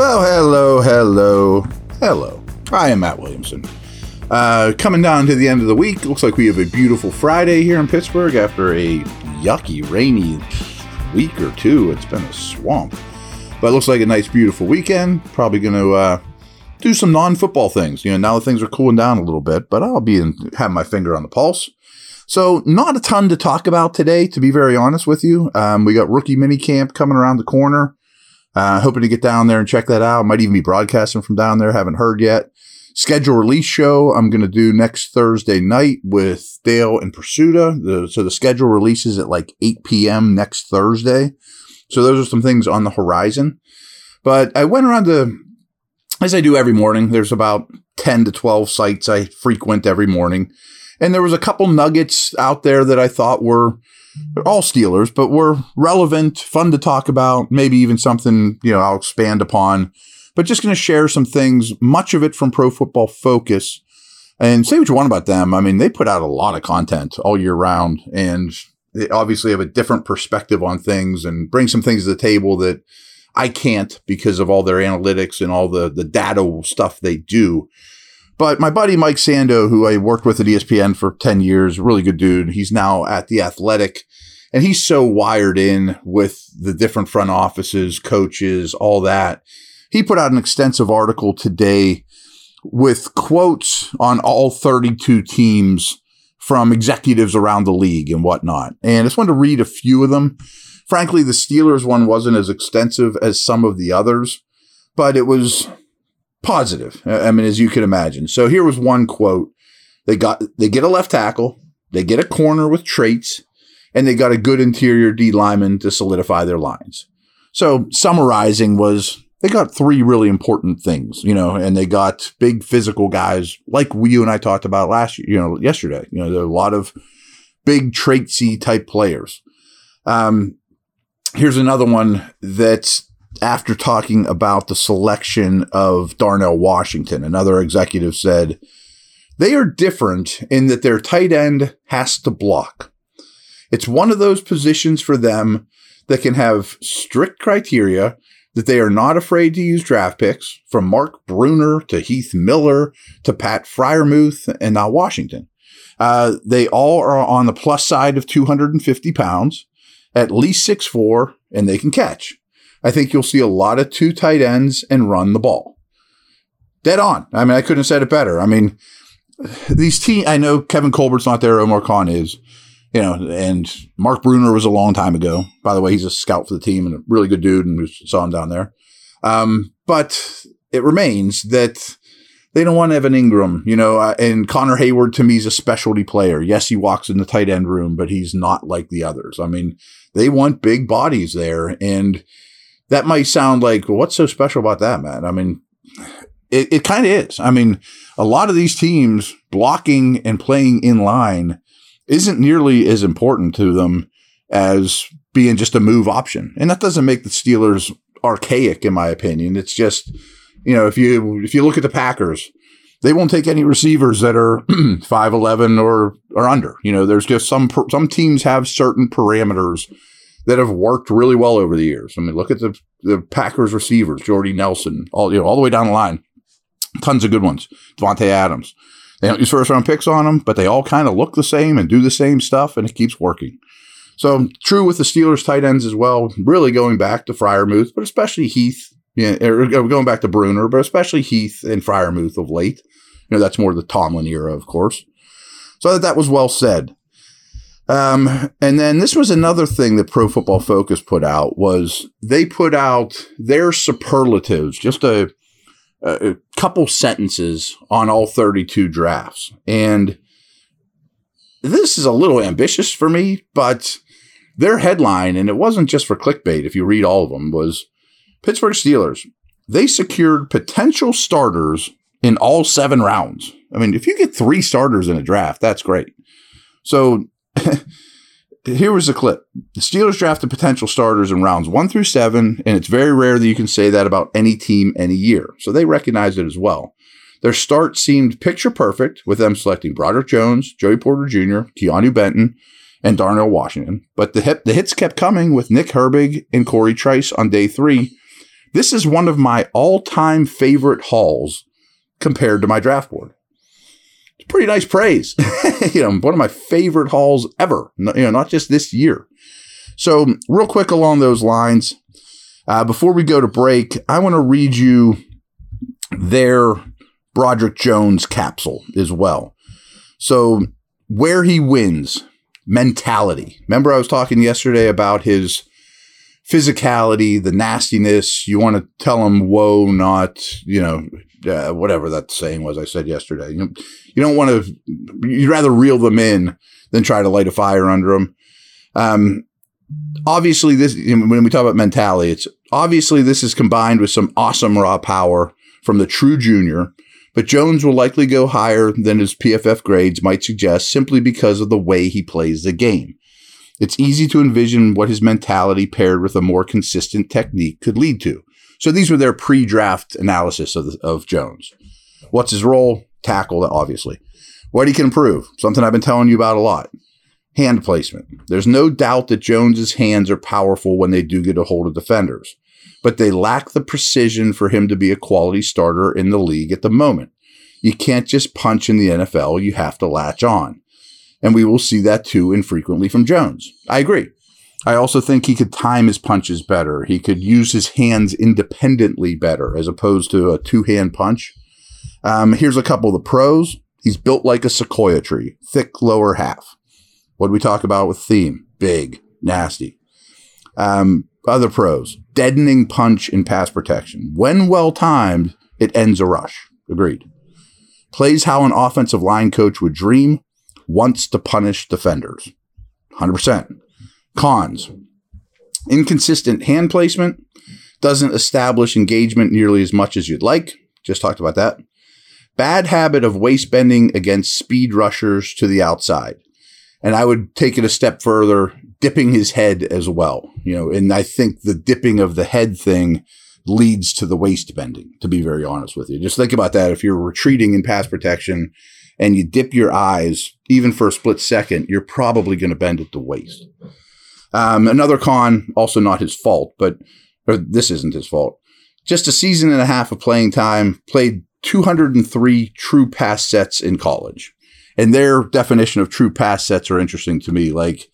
Well, hello, hello, hello. I am Matt Williamson. Uh, coming down to the end of the week, looks like we have a beautiful Friday here in Pittsburgh after a yucky, rainy week or two. It's been a swamp. But it looks like a nice, beautiful weekend. Probably going to uh, do some non football things. You know, now that things are cooling down a little bit, but I'll be in, have my finger on the pulse. So, not a ton to talk about today, to be very honest with you. Um, we got rookie mini camp coming around the corner. Uh, hoping to get down there and check that out. Might even be broadcasting from down there. Haven't heard yet. Schedule release show I'm going to do next Thursday night with Dale and Pursuta. The, so the schedule releases at like 8 p.m. next Thursday. So those are some things on the horizon. But I went around to, as I do every morning, there's about 10 to 12 sites I frequent every morning. And there was a couple nuggets out there that I thought were all Steelers, but were relevant, fun to talk about, maybe even something, you know, I'll expand upon. But just going to share some things, much of it from Pro Football Focus. And say what you want about them. I mean, they put out a lot of content all year round, and they obviously have a different perspective on things and bring some things to the table that I can't because of all their analytics and all the, the data stuff they do. But my buddy Mike Sando, who I worked with at ESPN for 10 years, really good dude. He's now at the athletic and he's so wired in with the different front offices, coaches, all that. He put out an extensive article today with quotes on all 32 teams from executives around the league and whatnot. And I just wanted to read a few of them. Frankly, the Steelers one wasn't as extensive as some of the others, but it was positive. I mean, as you can imagine. So here was one quote. They got they get a left tackle, they get a corner with traits, and they got a good interior D lineman to solidify their lines. So summarizing was they got three really important things, you know, and they got big physical guys like you and I talked about last year, you know, yesterday. You know, there are a lot of big traitsy type players. Um, here's another one that's after talking about the selection of Darnell Washington, another executive said, they are different in that their tight end has to block. It's one of those positions for them that can have strict criteria that they are not afraid to use draft picks from Mark Bruener to Heath Miller to Pat Freiermuth and now Washington. Uh, they all are on the plus side of 250 pounds, at least 6'4, and they can catch. I think you'll see a lot of two tight ends and run the ball. Dead on. I mean, I couldn't have said it better. I mean, these team, I know Kevin Colbert's not there. Omar Khan is, you know, and Mark Bruener was a long time ago. By the way, he's a scout for the team and a really good dude and we saw him down there. Um, but it remains that they don't want Evan Engram, you know, uh, and Connor Heyward to me is a specialty player. Yes, he walks in the tight end room, but he's not like the others. I mean, they want big bodies there and, that might sound like, what's so special about that, man? I mean, it, it kind of is. I mean, a lot of these teams blocking and playing in line isn't nearly as important to them as being just a move option. And that doesn't make the Steelers archaic, in my opinion. It's just, you know, if you if you look at the Packers, they won't take any receivers that are 5'11 or or under. You know, there's just some some teams have certain parameters that have worked really well over the years. I mean, look at the the Packers receivers, Jordy Nelson, all you know, all the way down the line. Tons of good ones. Davante Adams. They don't use first round picks on them, but they all kind of look the same and do the same stuff, and it keeps working. So true with the Steelers tight ends as well. Really going back to Freiermuth, but especially Heath. Yeah, going back to Bruener, but especially Heath and Freiermuth of late. You know, that's more the Tomlin era, of course. So that that was well said. Um, and then this was another thing that Pro Football Focus put out was they put out their superlatives, just a, a couple sentences on all 32 drafts. And this is a little ambitious for me, but their headline, and it wasn't just for clickbait, if you read all of them, was Pittsburgh Steelers. They secured potential starters in all seven rounds. I mean, if you get three starters in a draft, that's great. So here was a clip. The Steelers drafted potential starters in rounds one through seven, and it's very rare that you can say that about any team any year. So they recognize it as well. Their start seemed picture perfect with them selecting Broderick Jones, Joey Porter Jr., Keanu Benton, and Darnell Washington. But the, hit, the hits kept coming with Nick Herbig and Corey Trice on day three. This is one of my all time favorite hauls compared to my draft board pretty nice praise. you know, one of my favorite hauls ever. You know, not just this year. So, real quick along those lines, uh, before we go to break, I want to read you their Broderick Jones capsule as well. So, where he wins, mentality. Remember, I was talking yesterday about his physicality, the nastiness. You want to tell him, whoa, not, you know, uh, whatever that saying was I said yesterday. You, you don't want to, you'd rather reel them in than try to light a fire under them. Um, obviously, this, when we talk about mentality, it's obviously this is combined with some awesome raw power from the true junior, but Jones will likely go higher than his PFF grades might suggest simply because of the way he plays the game. It's easy to envision what his mentality paired with a more consistent technique could lead to. So these were their pre-draft analysis of, of Jones. What's his role? Tackle, obviously. What he can improve? Something I've been telling you about a lot. Hand placement. There's no doubt that Jones's hands are powerful when they do get a hold of defenders, but they lack the precision for him to be a quality starter in the league at the moment. You can't just punch in the NFL, you have to latch on. And we will see that too infrequently from Jones. I agree. I also think he could time his punches better. He could use his hands independently better as opposed to a two hand punch. Um, here's a couple of the pros. He's built like a sequoia tree, thick lower half. What we talk about with theme? Big, nasty. Um, other pros, deadening punch in pass protection. When well timed, it ends a rush. Agreed. Plays how an offensive line coach would dream, wants to punish defenders. 100%. Cons inconsistent hand placement, doesn't establish engagement nearly as much as you'd like. Just talked about that. Bad habit of waist bending against speed rushers to the outside. And I would take it a step further, dipping his head as well. You know, and I think the dipping of the head thing leads to the waist bending, to be very honest with you. Just think about that. If you're retreating in pass protection and you dip your eyes, even for a split second, you're probably going to bend at the waist. Um, another con, also not his fault, but or this isn't his fault. Just a season and a half of playing time, played 203 true pass sets in college. And their definition of true pass sets are interesting to me. Like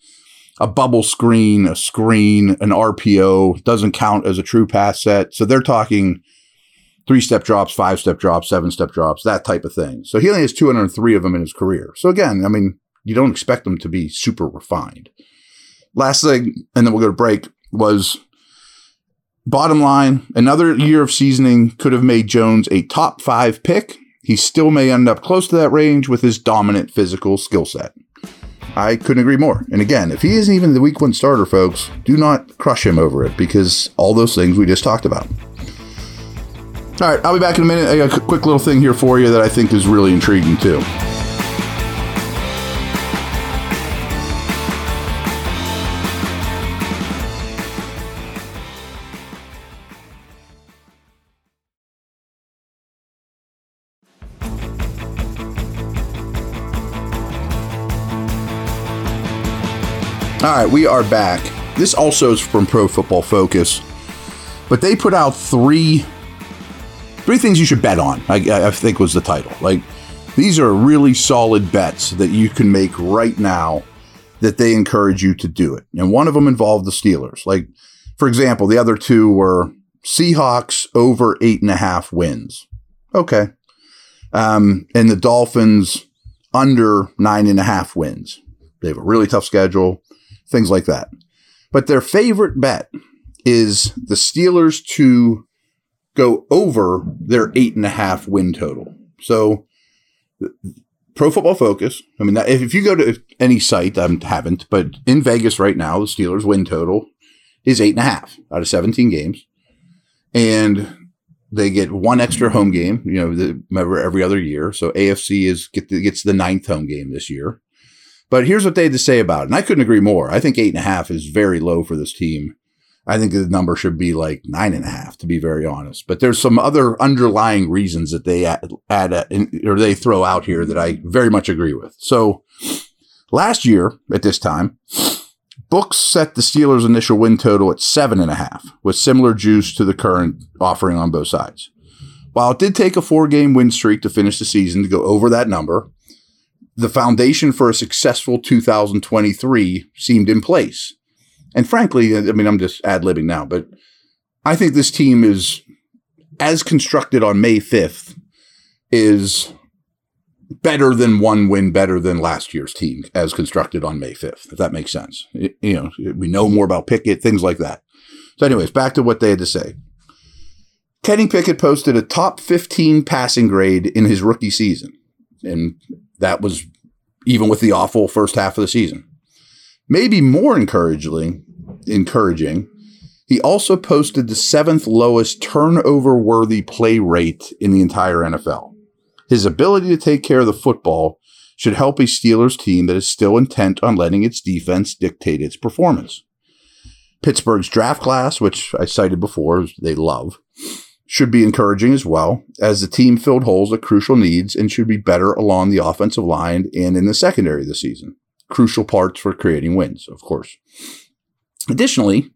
a bubble screen, a screen, an RPO doesn't count as a true pass set. So they're talking three step drops, five step drops, seven step drops, that type of thing. So he only has 203 of them in his career. So again, I mean, you don't expect them to be super refined. Last thing, and then we'll go to break, was bottom line another year of seasoning could have made Jones a top five pick. He still may end up close to that range with his dominant physical skill set. I couldn't agree more. And again, if he isn't even the week one starter, folks, do not crush him over it because all those things we just talked about. All right, I'll be back in a minute. I got a quick little thing here for you that I think is really intriguing too. All right, we are back. This also is from Pro Football Focus, but they put out three three things you should bet on. I, I think was the title. Like These are really solid bets that you can make right now that they encourage you to do it. And one of them involved the Steelers. Like, for example, the other two were Seahawks over eight and a half wins. Okay. Um, and the Dolphins under nine and a half wins. They have a really tough schedule, things like that. But their favorite bet is the Steelers to go over their eight and a half win total. So, Pro Football Focus. I mean, if you go to any site, I haven't, but in Vegas right now, the Steelers win total is eight and a half out of 17 games. And they get one extra home game, you know, the, remember every other year. So AFC is get the, gets the ninth home game this year. But here's what they had to say about it. And I couldn't agree more. I think eight and a half is very low for this team. I think the number should be like nine and a half, to be very honest. But there's some other underlying reasons that they add, add uh, a, or they throw out here that I very much agree with. So last year at this time, books set the Steelers' initial win total at seven and a half, with similar juice to the current offering on both sides. While it did take a four game win streak to finish the season to go over that number, the foundation for a successful 2023 seemed in place. And frankly, I mean, I'm just ad libbing now, but I think this team is, as constructed on May 5th, is better than one win better than last year's team as constructed on May 5th, if that makes sense. It, you know, we know more about Pickett, things like that. So, anyways, back to what they had to say. Kenny Pickett posted a top 15 passing grade in his rookie season. And that was even with the awful first half of the season. Maybe more encouragingly, encouraging, he also posted the seventh lowest turnover worthy play rate in the entire NFL. His ability to take care of the football should help a Steelers team that is still intent on letting its defense dictate its performance. Pittsburgh's draft class, which I cited before, they love, should be encouraging as well, as the team filled holes at crucial needs and should be better along the offensive line and in the secondary this season. Crucial parts for creating wins, of course. Additionally,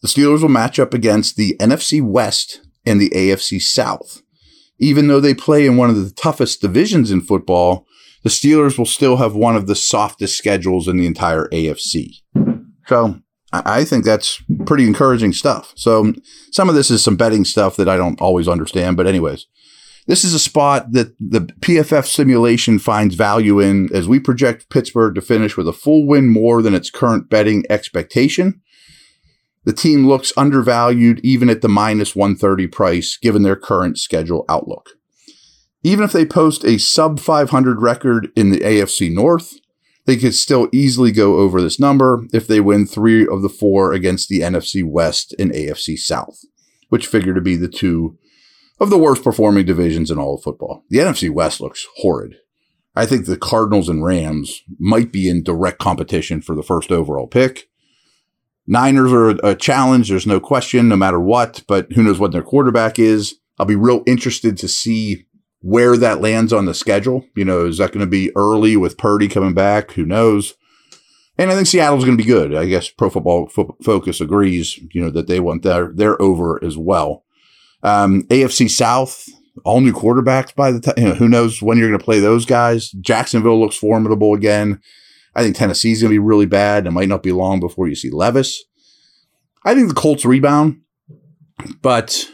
the Steelers will match up against the NFC West and the AFC South. Even though they play in one of the toughest divisions in football, the Steelers will still have one of the softest schedules in the entire AFC. So I think that's pretty encouraging stuff. So um, some of this is some betting stuff that I don't always understand, but anyways, this is a spot that the PFF simulation finds value in as we project Pittsburgh to finish with a full win more than its current betting expectation. The team looks undervalued even at the minus 130 price given their current schedule outlook. Even if they post a sub 500 record in the AFC North, they could still easily go over this number if they win three of the four against the NFC West and AFC South, which figure to be the two of the worst performing divisions in all of football. The NFC West looks horrid. I think the Cardinals and Rams might be in direct competition for the first overall pick. Niners are a challenge. There's no question, no matter what, but who knows what their quarterback is. I'll be real interested to see where that lands on the schedule. You know, is that going to be early with Purdy coming back? Who knows? And I think Seattle's going to be good. I guess Pro Football Fo- Focus agrees, you know, that they want their, their over as well. Um, AFC South, all new quarterbacks by the time, you know, who knows when you're going to play those guys. Jacksonville looks formidable again. I think Tennessee's going to be really bad. It might not be long before you see Levis. I think the Colts rebound, but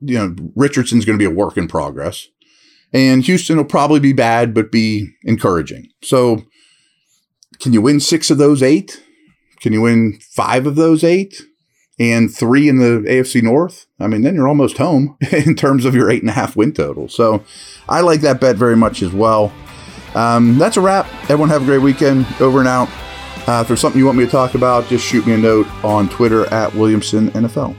you know, Richardson's going to be a work in progress. And Houston will probably be bad, but be encouraging. So, can you win six of those eight? Can you win five of those eight? And three in the AFC North? I mean, then you're almost home in terms of your eight and a half win total. So, I like that bet very much as well. Um, that's a wrap. Everyone have a great weekend. Over and out. Uh, if there's something you want me to talk about, just shoot me a note on Twitter at Williamson NFL.